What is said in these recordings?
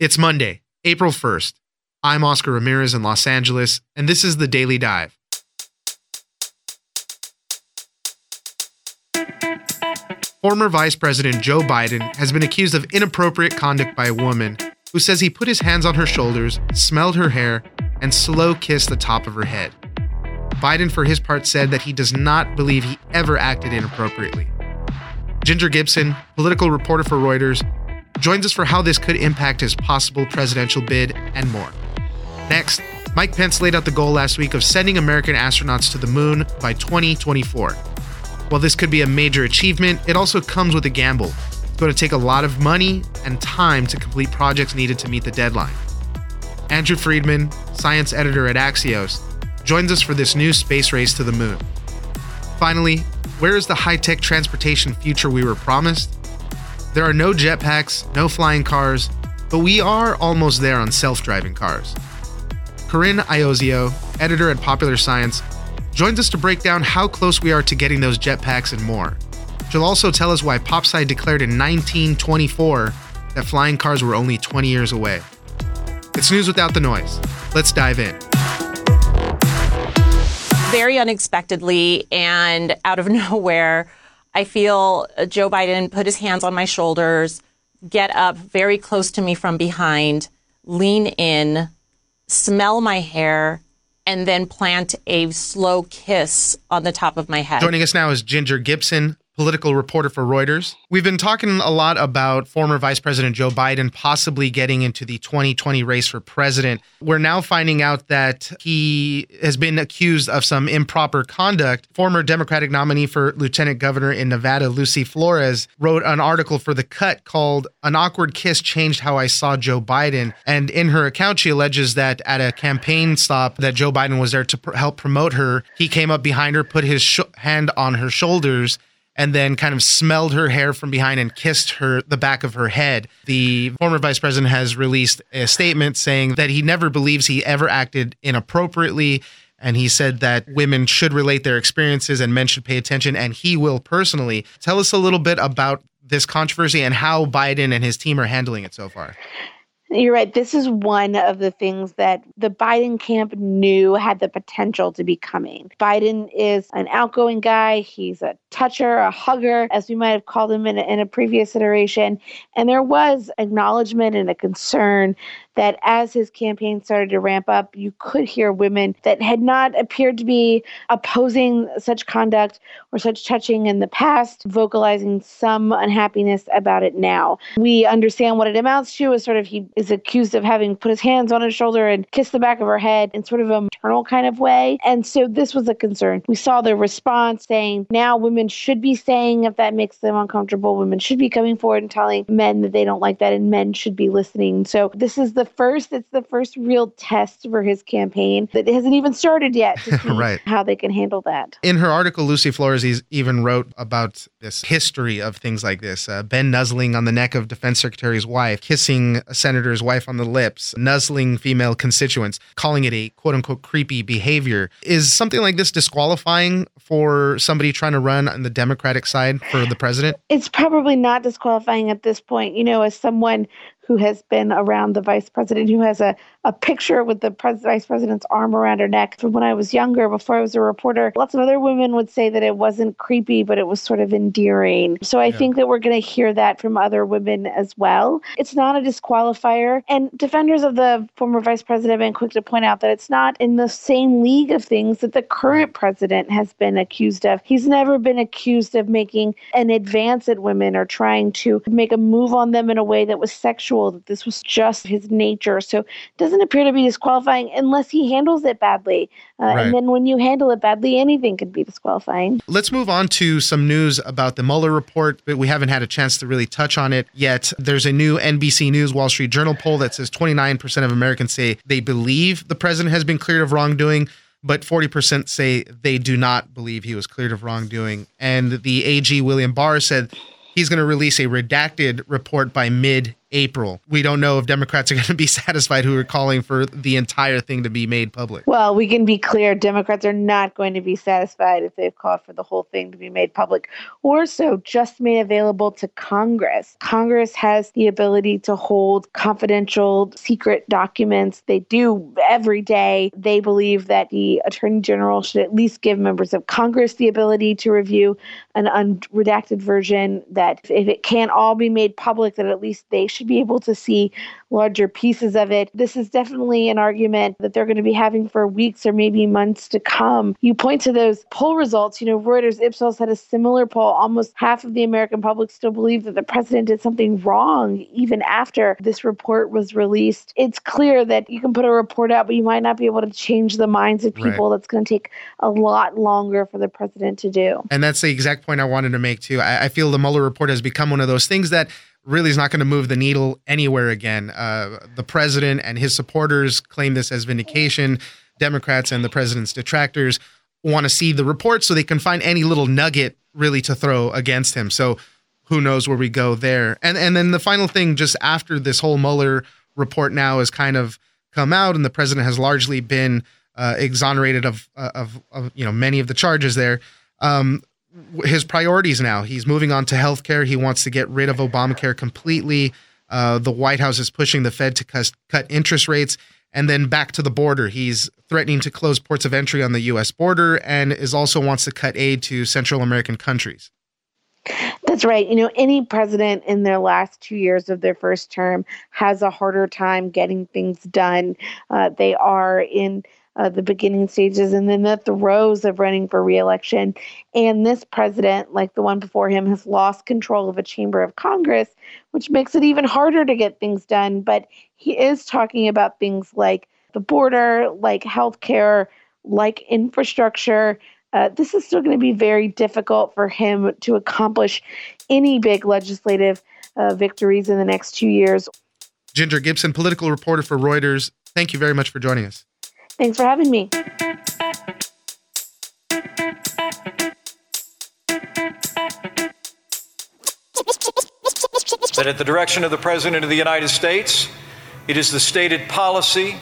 It's Monday, April 1st. I'm Oscar Ramirez in Los Angeles, and this is the Daily Dive. Former Vice President Joe Biden has been accused of inappropriate conduct by a woman who says he put his hands on her shoulders, smelled her hair, and slow kissed the top of her head. Biden, for his part, said that he does not believe he ever acted inappropriately. Ginger Gibson, political reporter for Reuters, joins us for how this could impact his possible presidential bid and more. Next, Mike Pence laid out the goal last week of sending American astronauts to the moon by 2024. While this could be a major achievement, it also comes with a gamble. It's going to take a lot of money and time to complete projects needed to meet the deadline. Andrew Freedman, science editor at Axios, joins us for this new space race to the moon. Finally, where is the high tech transportation future we were promised? There are no jetpacks, no flying cars, but we are almost there on self driving cars. Corinne Iozzio, editor at Popular Science, joins us to break down how close we are to getting those jetpacks and more. She'll also tell us why PopSci declared in 1924 that flying cars were only 20 years away. It's news without the noise. Let's dive in. Very unexpectedly and out of nowhere, I feel uh, Joe Biden put his hands on my shoulders, get up very close to me from behind, lean in, smell my hair, and then plant a slow kiss on the top of my head. Joining us now is Ginger Gibson, political reporter for Reuters. We've been talking a lot about former Vice President Joe Biden possibly getting into the 2020 race for president. We're now finding out that he has been accused of some improper conduct. Former Democratic nominee for lieutenant governor in Nevada, Lucy Flores, wrote an article for The Cut called An Awkward Kiss Changed How I Saw Joe Biden. And in her account, she alleges that at a campaign stop that Joe Biden was there to pr- help promote her, he came up behind her, put his sh- hand on her shoulders, and then kind of smelled her hair from behind and kissed her the back of her head. The former vice president has released a statement saying that he never believes he ever acted inappropriately and he said that women should relate their experiences and men should pay attention and he will personally. Tell us a little bit about this controversy and how Biden and his team are handling it so far. You're right. This is one of the things that the Biden camp knew had the potential to be coming. Biden is an outgoing guy. He's a toucher, a hugger, as we might have called him in a, in a previous iteration. And there was acknowledgement and a concern that as his campaign started to ramp up, you could hear women that had not appeared to be opposing such conduct or such touching in the past, vocalizing some unhappiness about it now. We understand what it amounts to is sort of he is accused of having put his hands on her shoulder and kissed the back of her head in sort of a maternal kind of way. And so this was a concern. We saw the response saying now women should be saying if that makes them uncomfortable, women should be coming forward and telling men that they don't like that, and men should be listening. So this is the the first it's the first real test for his campaign that hasn't even started yet to see right. how they can handle that. In her article, Lucy Flores even wrote about this history of things like this. Uh, ben nuzzling on the neck of Defense Secretary's wife, kissing a senator's wife on the lips, nuzzling female constituents, calling it a quote unquote creepy behavior. Is something like this disqualifying for somebody trying to run on the Democratic side for the president? It's probably not disqualifying at this point. You know, as someone who has been around the vice president, who has a, a picture with the pres- vice president's arm around her neck. From when I was younger, before I was a reporter, lots of other women would say that it wasn't creepy, but it was sort of endearing. So I yeah. think that we're going to hear that from other women as well. It's not a disqualifier. And defenders of the former vice president have been quick to point out that it's not in the same league of things that the current mm. president has been accused of. He's never been accused of making an advance at women or trying to make a move on them in a way that was sexual that this was just his nature. So it doesn't appear to be disqualifying unless he handles it badly. Uh, right. And then when you handle it badly, anything could be disqualifying. Let's move on to some news about the Mueller report, but we haven't had a chance to really touch on it yet. There's a new NBC News Wall Street Journal poll that says 29% of Americans say they believe the president has been cleared of wrongdoing but 40% say they do not believe he was cleared of wrongdoing. And the AG, William Barr, said he's going to release a redacted report by mid April. We don't know if Democrats are going to be satisfied who are calling for the entire thing to be made public. Well, we can be clear Democrats are not going to be satisfied if they've called for the whole thing to be made public or so just made available to Congress. Congress has the ability to hold confidential, secret documents. They do every day. They believe that the Attorney General should at least give members of Congress the ability to review an unredacted version, that if it can't all be made public, that at least they should be able to see larger pieces of it. This is definitely an argument that they're going to be having for weeks or maybe months to come. You point to those poll results, you know, Reuters Ipsos had a similar poll. Almost half of the American public still believe that the president did something wrong even after this report was released. It's clear that you can put a report out, but you might not be able to change the minds of people. Right. That's going to take a lot longer for the president to do. And that's the exact point I wanted to make, too. I, I feel the Mueller report has become one of those things that really is not going to move the needle anywhere again. Uh, the president and his supporters claim this as vindication. Democrats and the president's detractors want to see the report so they can find any little nugget really to throw against him. So who knows where we go there. And and then the final thing, just after this whole Mueller report now has kind of come out, and the president has largely been uh, exonerated of, uh, of, of you know many of the charges there. Um, his priorities now. He's moving on to healthcare. He wants to get rid of Obamacare completely. Uh, the White House is pushing the Fed to cut, cut interest rates. And then back to the border. He's threatening to close ports of entry on the U.S. border and is also wants to cut aid to Central American countries. That's right. You know, any president in their last two years of their first term has a harder time getting things done. Uh, they are in uh, the beginning stages and then the throes of running for reelection. And this president, like the one before him, has lost control of a chamber of Congress, which makes it even harder to get things done. But he is talking about things like the border, like healthcare, like infrastructure. Uh, this is still going to be very difficult for him to accomplish any big legislative uh, victories in the next two years. Ginger Gibson, political reporter for Reuters. Thank you very much for joining us. Thanks for having me. That at the direction of the President of the United States, it is the stated policy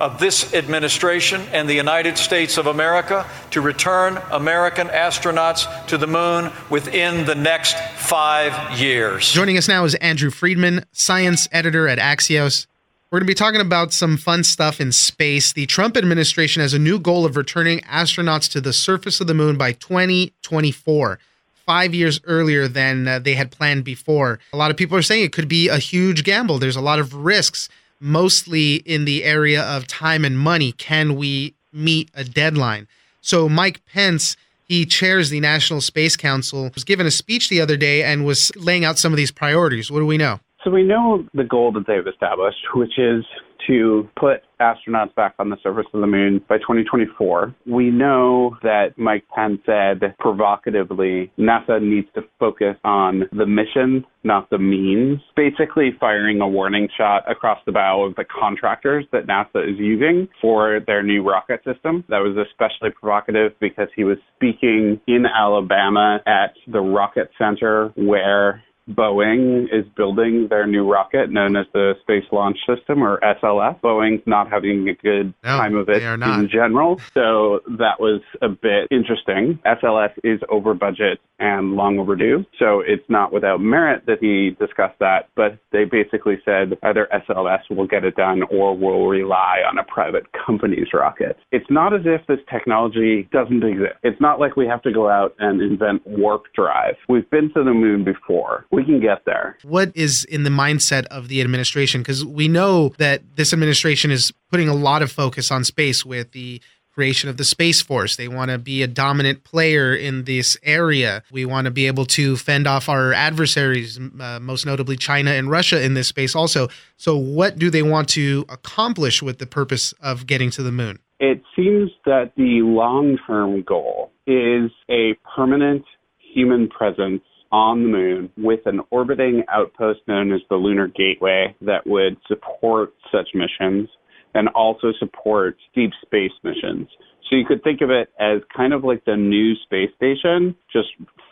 of this administration and the United States of America to return American astronauts to the moon within the next five years. Joining us now is Andrew Freedman, science editor at Axios. We're going to be talking about some fun stuff in space. The Trump administration has a new goal of returning astronauts to the surface of the moon by 2024, five years earlier than uh, they had planned before. A lot of people are saying it could be a huge gamble. There's a lot of risks, mostly in the area of time and money. Can we meet a deadline? So, Mike Pence. He chairs the National Space Council. Was given a speech the other day and was laying out some of these priorities. What do we know? So we know the goal that they've established, which is to put astronauts back on the surface of the moon by 2024. We know that Mike Pence said provocatively NASA needs to focus on the mission, not the means, basically firing a warning shot across the bow of the contractors that NASA is using for their new rocket system. That was especially provocative because he was speaking in Alabama at the Rocket Center where Boeing is building their new rocket known as the Space Launch System or SLS. Boeing's not having a good no, time of it in general. So that was a bit interesting. SLS is over budget and long overdue. So it's not without merit that he discussed that, but they basically said either SLS will get it done or we'll rely on a private company's rocket. It's not as if this technology doesn't exist. It's not like we have to go out and invent warp drive. We've been to the moon before we can get there. What is in the mindset of the administration? Because we know that this administration is putting a lot of focus on space with the creation of the Space Force. They want to be a dominant player in this area. We want to be able to fend off our adversaries, uh, most notably China and Russia in this space also. So, what do they want to accomplish with the purpose of getting to the moon? It seems that the long term goal is a permanent human presence on the moon with an orbiting outpost known as the Lunar Gateway that would support such missions. and also support deep space missions. So you could think of it as kind of like the new space station, just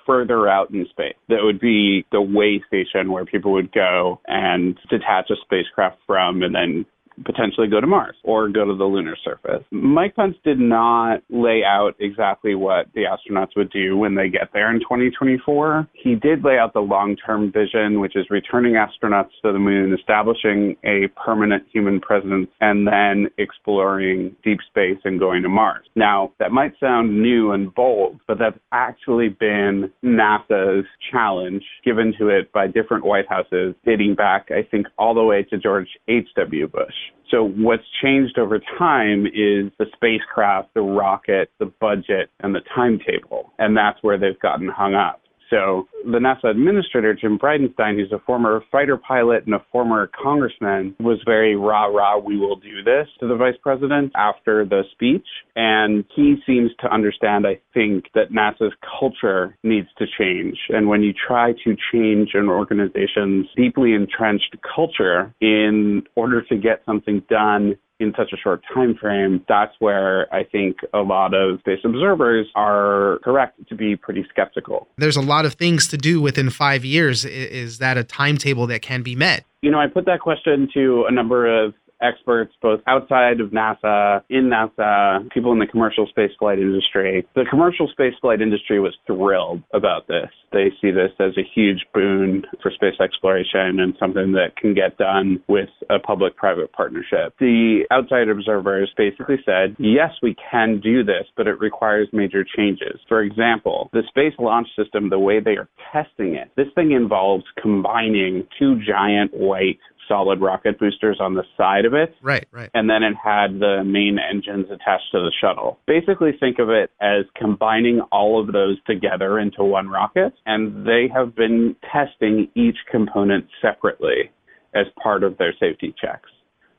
further out in space. That would be the way station where people would go and detach a spacecraft from and then potentially go to Mars or go to the lunar surface. Mike Pence did not lay out exactly what the astronauts would do when they get there in 2024. He did lay out the long term vision, which is returning astronauts to the moon, establishing a permanent human presence, and then exploring deep space and going to Mars. Now, that might sound new and bold, but that's actually been NASA's challenge given to it by different White Houses dating back, I think, all the way to George H.W. Bush. So what's changed over time is the spacecraft, the rocket, the budget, and the timetable. And that's where they've gotten hung up. So the NASA administrator, Jim Bridenstine, who's a former fighter pilot and a former congressman, was very rah rah, we will do this to the vice president after the speech. And he seems to understand, I think, that NASA's culture needs to change. And when you try to change an organization's deeply entrenched culture in order to get something done in such a short time frame, that's where I think a lot of space observers are correct to be pretty skeptical. There's a lot of things to do within five years. Is that a timetable that can be met? You know, I put that question to a number of experts both outside of NASA, in NASA, people in the commercial spaceflight industry. The commercial spaceflight industry was thrilled about this. They see this as a huge boon for space exploration and something that can get done with a public private partnership. The outside observers basically said, yes, we can do this, but it requires major changes. For example, the Space Launch System, the way they are testing it, this thing involves combining two giant white solid rocket boosters on the side of it. Right, right. And then it had the main engines attached to the shuttle. Basically, think of it as combining all of those together into one rocket. And they have been testing each component separately as part of their safety checks.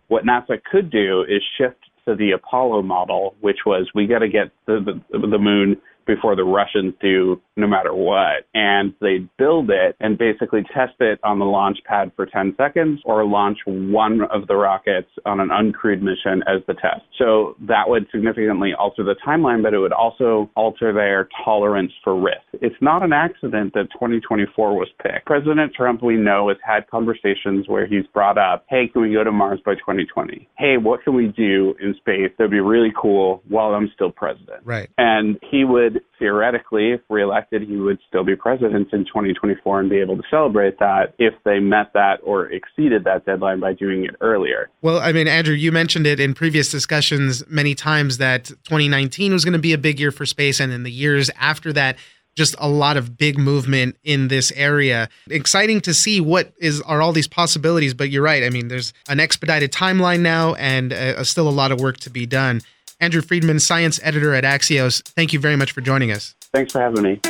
What NASA could do is shift to the Apollo model, which was we got to get the, the, the moon before the Russians do, no matter what. And they build it and basically test it on the launch pad for 10 seconds or launch one of the rockets on an uncrewed mission as the test. So that would significantly alter the timeline, but it would also alter their tolerance for risk. It's not an accident that 2024 was picked. President Trump, we know, has had conversations where he's brought up, hey, can we go to Mars by 2020? Hey, what can we do in space that'd be really cool while I'm still president? Right. And he would theoretically, if reelected, he would still be president in 2024 and be able to celebrate that if they met that or exceeded that deadline by doing it earlier. Well, I mean, Andrew, you mentioned it in previous discussions many times that 2019 was going to be a big year for space, and in the years after that, just a lot of big movement in this area. Exciting to see what is are all these possibilities, but you're right. I mean, there's an expedited timeline now and uh, still a lot of work to be done. Andrew Freedman, science editor at Axios, thank you very much for joining us. Thanks for having me.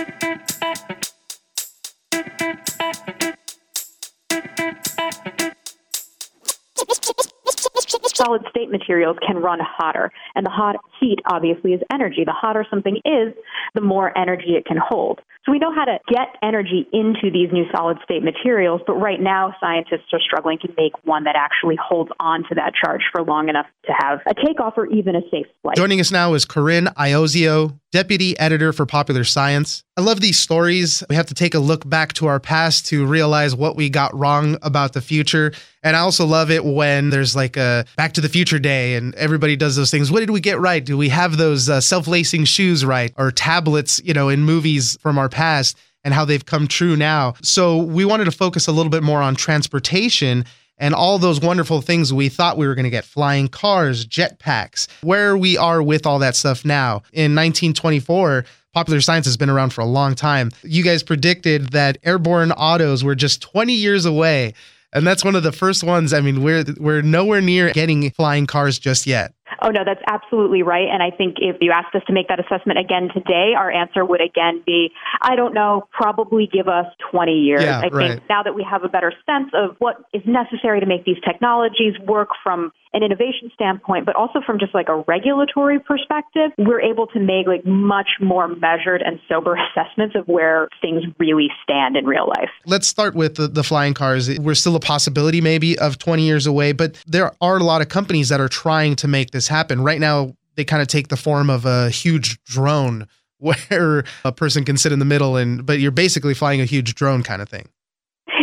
solid state materials can run hotter. And the hot heat obviously is energy. The hotter something is, the more energy it can hold. So we know how to get energy into these new solid state materials, but right now scientists are struggling to make one that actually holds on to that charge for long enough to have a takeoff or even a safe flight. Joining us now is Corinne Iozzio, deputy editor for Popular Science. I love these stories. We have to take a look back to our past to realize what we got wrong about the future. And I also love it when there's like a back to the future day and everybody does those things. What did we get right? Do we have those uh, self lacing shoes right? Or tablets, you know, in movies from our past and how they've come true now. So we wanted to focus a little bit more on transportation and all those wonderful things we thought we were going to get flying cars, jetpacks, where we are with all that stuff now. In 1924, popular science has been around for a long time. You guys predicted that airborne autos were just 20 years away. And that's one of the first ones. I mean, we're we're nowhere near getting flying cars just yet. Oh, no, that's absolutely right. And I think if you asked us to make that assessment again today, our answer would again be, I don't know, probably give us 20 years. Yeah, I right. think now that we have a better sense of what is necessary to make these technologies work from an innovation standpoint, but also from just like a regulatory perspective, we're able to make like much more measured and sober assessments of where things really stand in real life. Let's start with the, the flying cars. We're still a possibility maybe of 20 years away, but there are a lot of companies that are trying to make this happen. Right now, they kind of take the form of a huge drone where a person can sit in the middle and but you're basically flying a huge drone kind of thing.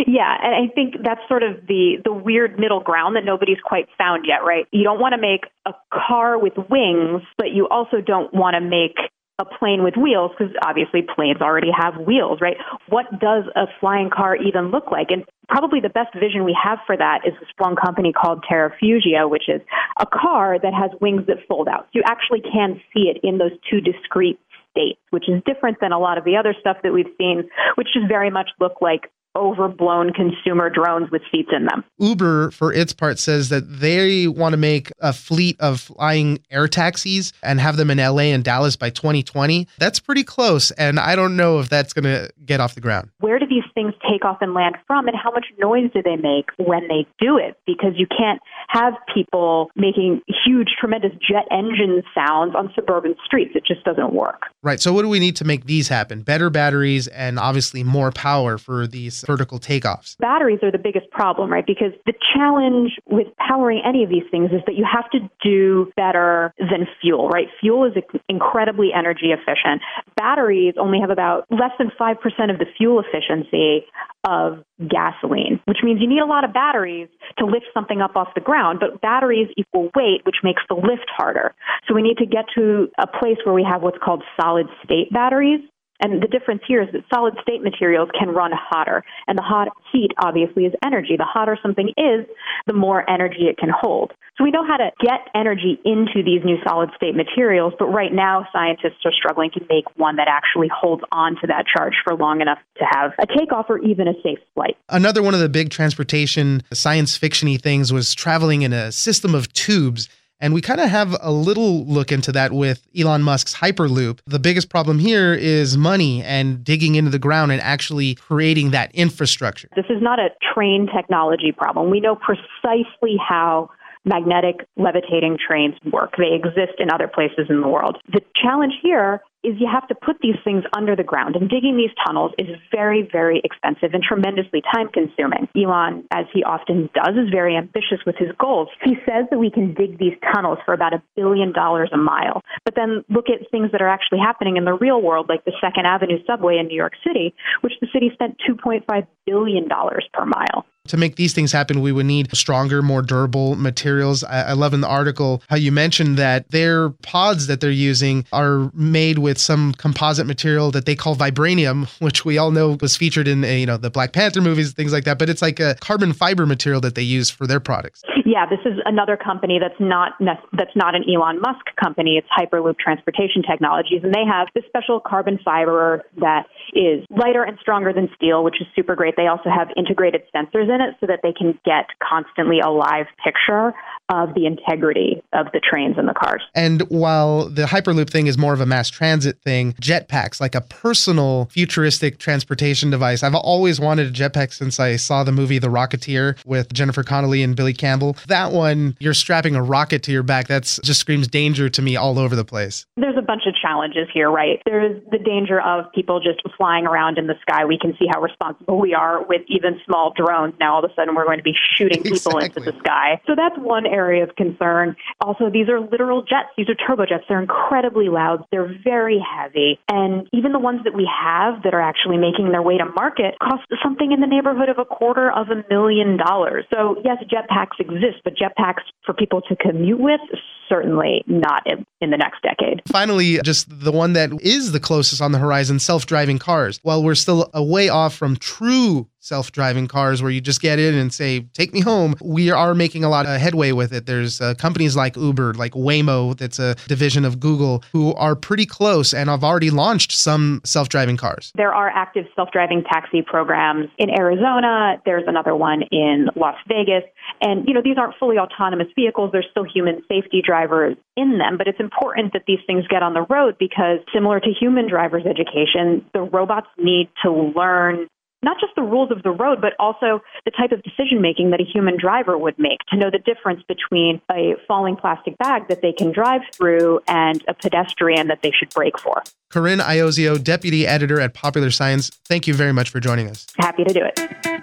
Yeah, and I think that's sort of the the weird middle ground that nobody's quite found yet, right? You don't want to make a car with wings, but you also don't want to make a plane with wheels because obviously planes already have wheels, right? What does a flying car even look like? And probably the best vision we have for that is this one company called Terrafugia, which is a car that has wings that fold out. You actually can see it in those two discrete states, which is different than a lot of the other stuff that we've seen, which just very much look like overblown consumer drones with seats in them. Uber, for its part, says that they want to make a fleet of flying air taxis and have them in LA and Dallas by 2020. That's pretty close. And I don't know if that's going to get off the ground. Where do these things take off and land from, and how much noise do they make when they do it? Because you can't have people making huge, tremendous jet engine sounds on suburban streets. It just doesn't work. Right. So, what do we need to make these happen? Better batteries and obviously more power for these vertical takeoffs. Batteries are the biggest problem, right? Because the challenge with powering any of these things is that you have to do better than fuel, right? Fuel is incredibly energy efficient. Batteries only have about less than 5% of the fuel efficiency of gasoline, which means you need a lot of batteries to lift something up off the ground, but batteries equal weight, which makes the lift harder. So we need to get to a place where we have what's called solid state batteries. And the difference here is that solid state materials can run hotter. And the hot heat obviously is energy. The hotter something is, the more energy it can hold. So we know how to get energy into these new solid state materials, but right now scientists are struggling to make one that actually holds on to that charge for long enough to have a takeoff or even a safe flight. Another one of the big transportation science fictiony things was traveling in a system of tubes and we kind of have a little look into that with Elon Musk's Hyperloop. The biggest problem here is money and digging into the ground and actually creating that infrastructure. This is not a train technology problem. We know precisely how magnetic levitating trains work. They exist in other places in the world. The challenge here is you have to put these things under the ground, and digging these tunnels is very, very expensive and tremendously time consuming. Elon, as he often does, is very ambitious with his goals. He says that we can dig these tunnels for about a billion dollars a mile. But then look at things that are actually happening in the real world, like the Second Avenue subway in New York City, which the city spent $2.5 billion per mile. To make these things happen, we would need stronger, more durable materials. I, I, love in the article how you mentioned that their pods that they're using are made with some composite material that they call vibranium, which we all know was featured in uh, you know the Black Panther movies, things like that. But it's like a carbon fiber material that they use for their products. Yeah, this is another company that's not that's not an Elon Musk company. It's Hyperloop Transportation Technologies, and they have this special carbon fiber that is lighter and stronger than steel, which is super great. They also have integrated sensors in it so that they can get constantly a live picture of the integrity of the trains and the cars. And while the Hyperloop thing is more of a mass transit thing, jetpacks, like a personal futuristic transportation device. I've always wanted a jetpack since I saw the movie The Rocketeer with Jennifer Connelly and Billy Campbell. That one, you're strapping a rocket to your back. That's just screams danger to me all over the place. There's a bunch of challenges here, right? There's the danger of people just flying around in the sky. We can see how responsible we are with even small drones. Now all of a sudden we're going to be shooting people exactly. into the sky. So that's one area of concern. Also, these are literal jets. These are turbojets. They're incredibly loud. They're very heavy. And even the ones that we have that are actually making their way to market cost something in the neighborhood of a quarter of a million dollars. So yes, jetpacks exist, but jetpacks for people to commute with certainly not in, in, the next decade. Finally, just the one that is the closest on the horizon self driving cars. While we're still a way off from true self driving cars where you just get in and say, take me home, we are making a lot of headway with it. There's uh, companies like Uber, like Waymo, that's a division of Google, who are pretty close and have already launched some self driving cars. There are active self driving taxi programs in Arizona. There's another one in Las Vegas. And, you know, these aren't fully autonomous vehicles. There's still human safety drivers in them. But it's important that these things get on the road because, similar to human driver's education, the robots need to learn not just the rules of the road, but also the type of decision making that a human driver would make to know the difference between a falling plastic bag that they can drive through and a pedestrian that they should brake for. Corinne Iozzio, Deputy Editor at Popular Science, thank you very much for joining us. Happy to do it.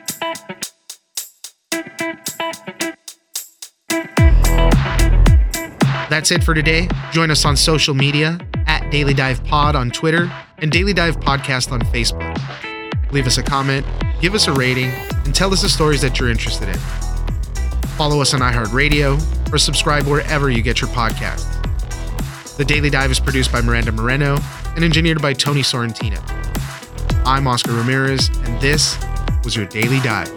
That's it for today. Join us on social media at Daily Dive Pod on Twitter and Daily Dive Podcast on Facebook. Leave us a comment, give us a rating, and tell us the stories that you're interested in. Follow us on iHeartRadio or subscribe wherever you get your podcasts. The Daily Dive is produced by Miranda Moreno and engineered by Tony Sorrentino. I'm Oscar Ramirez, and this was your Daily Dive.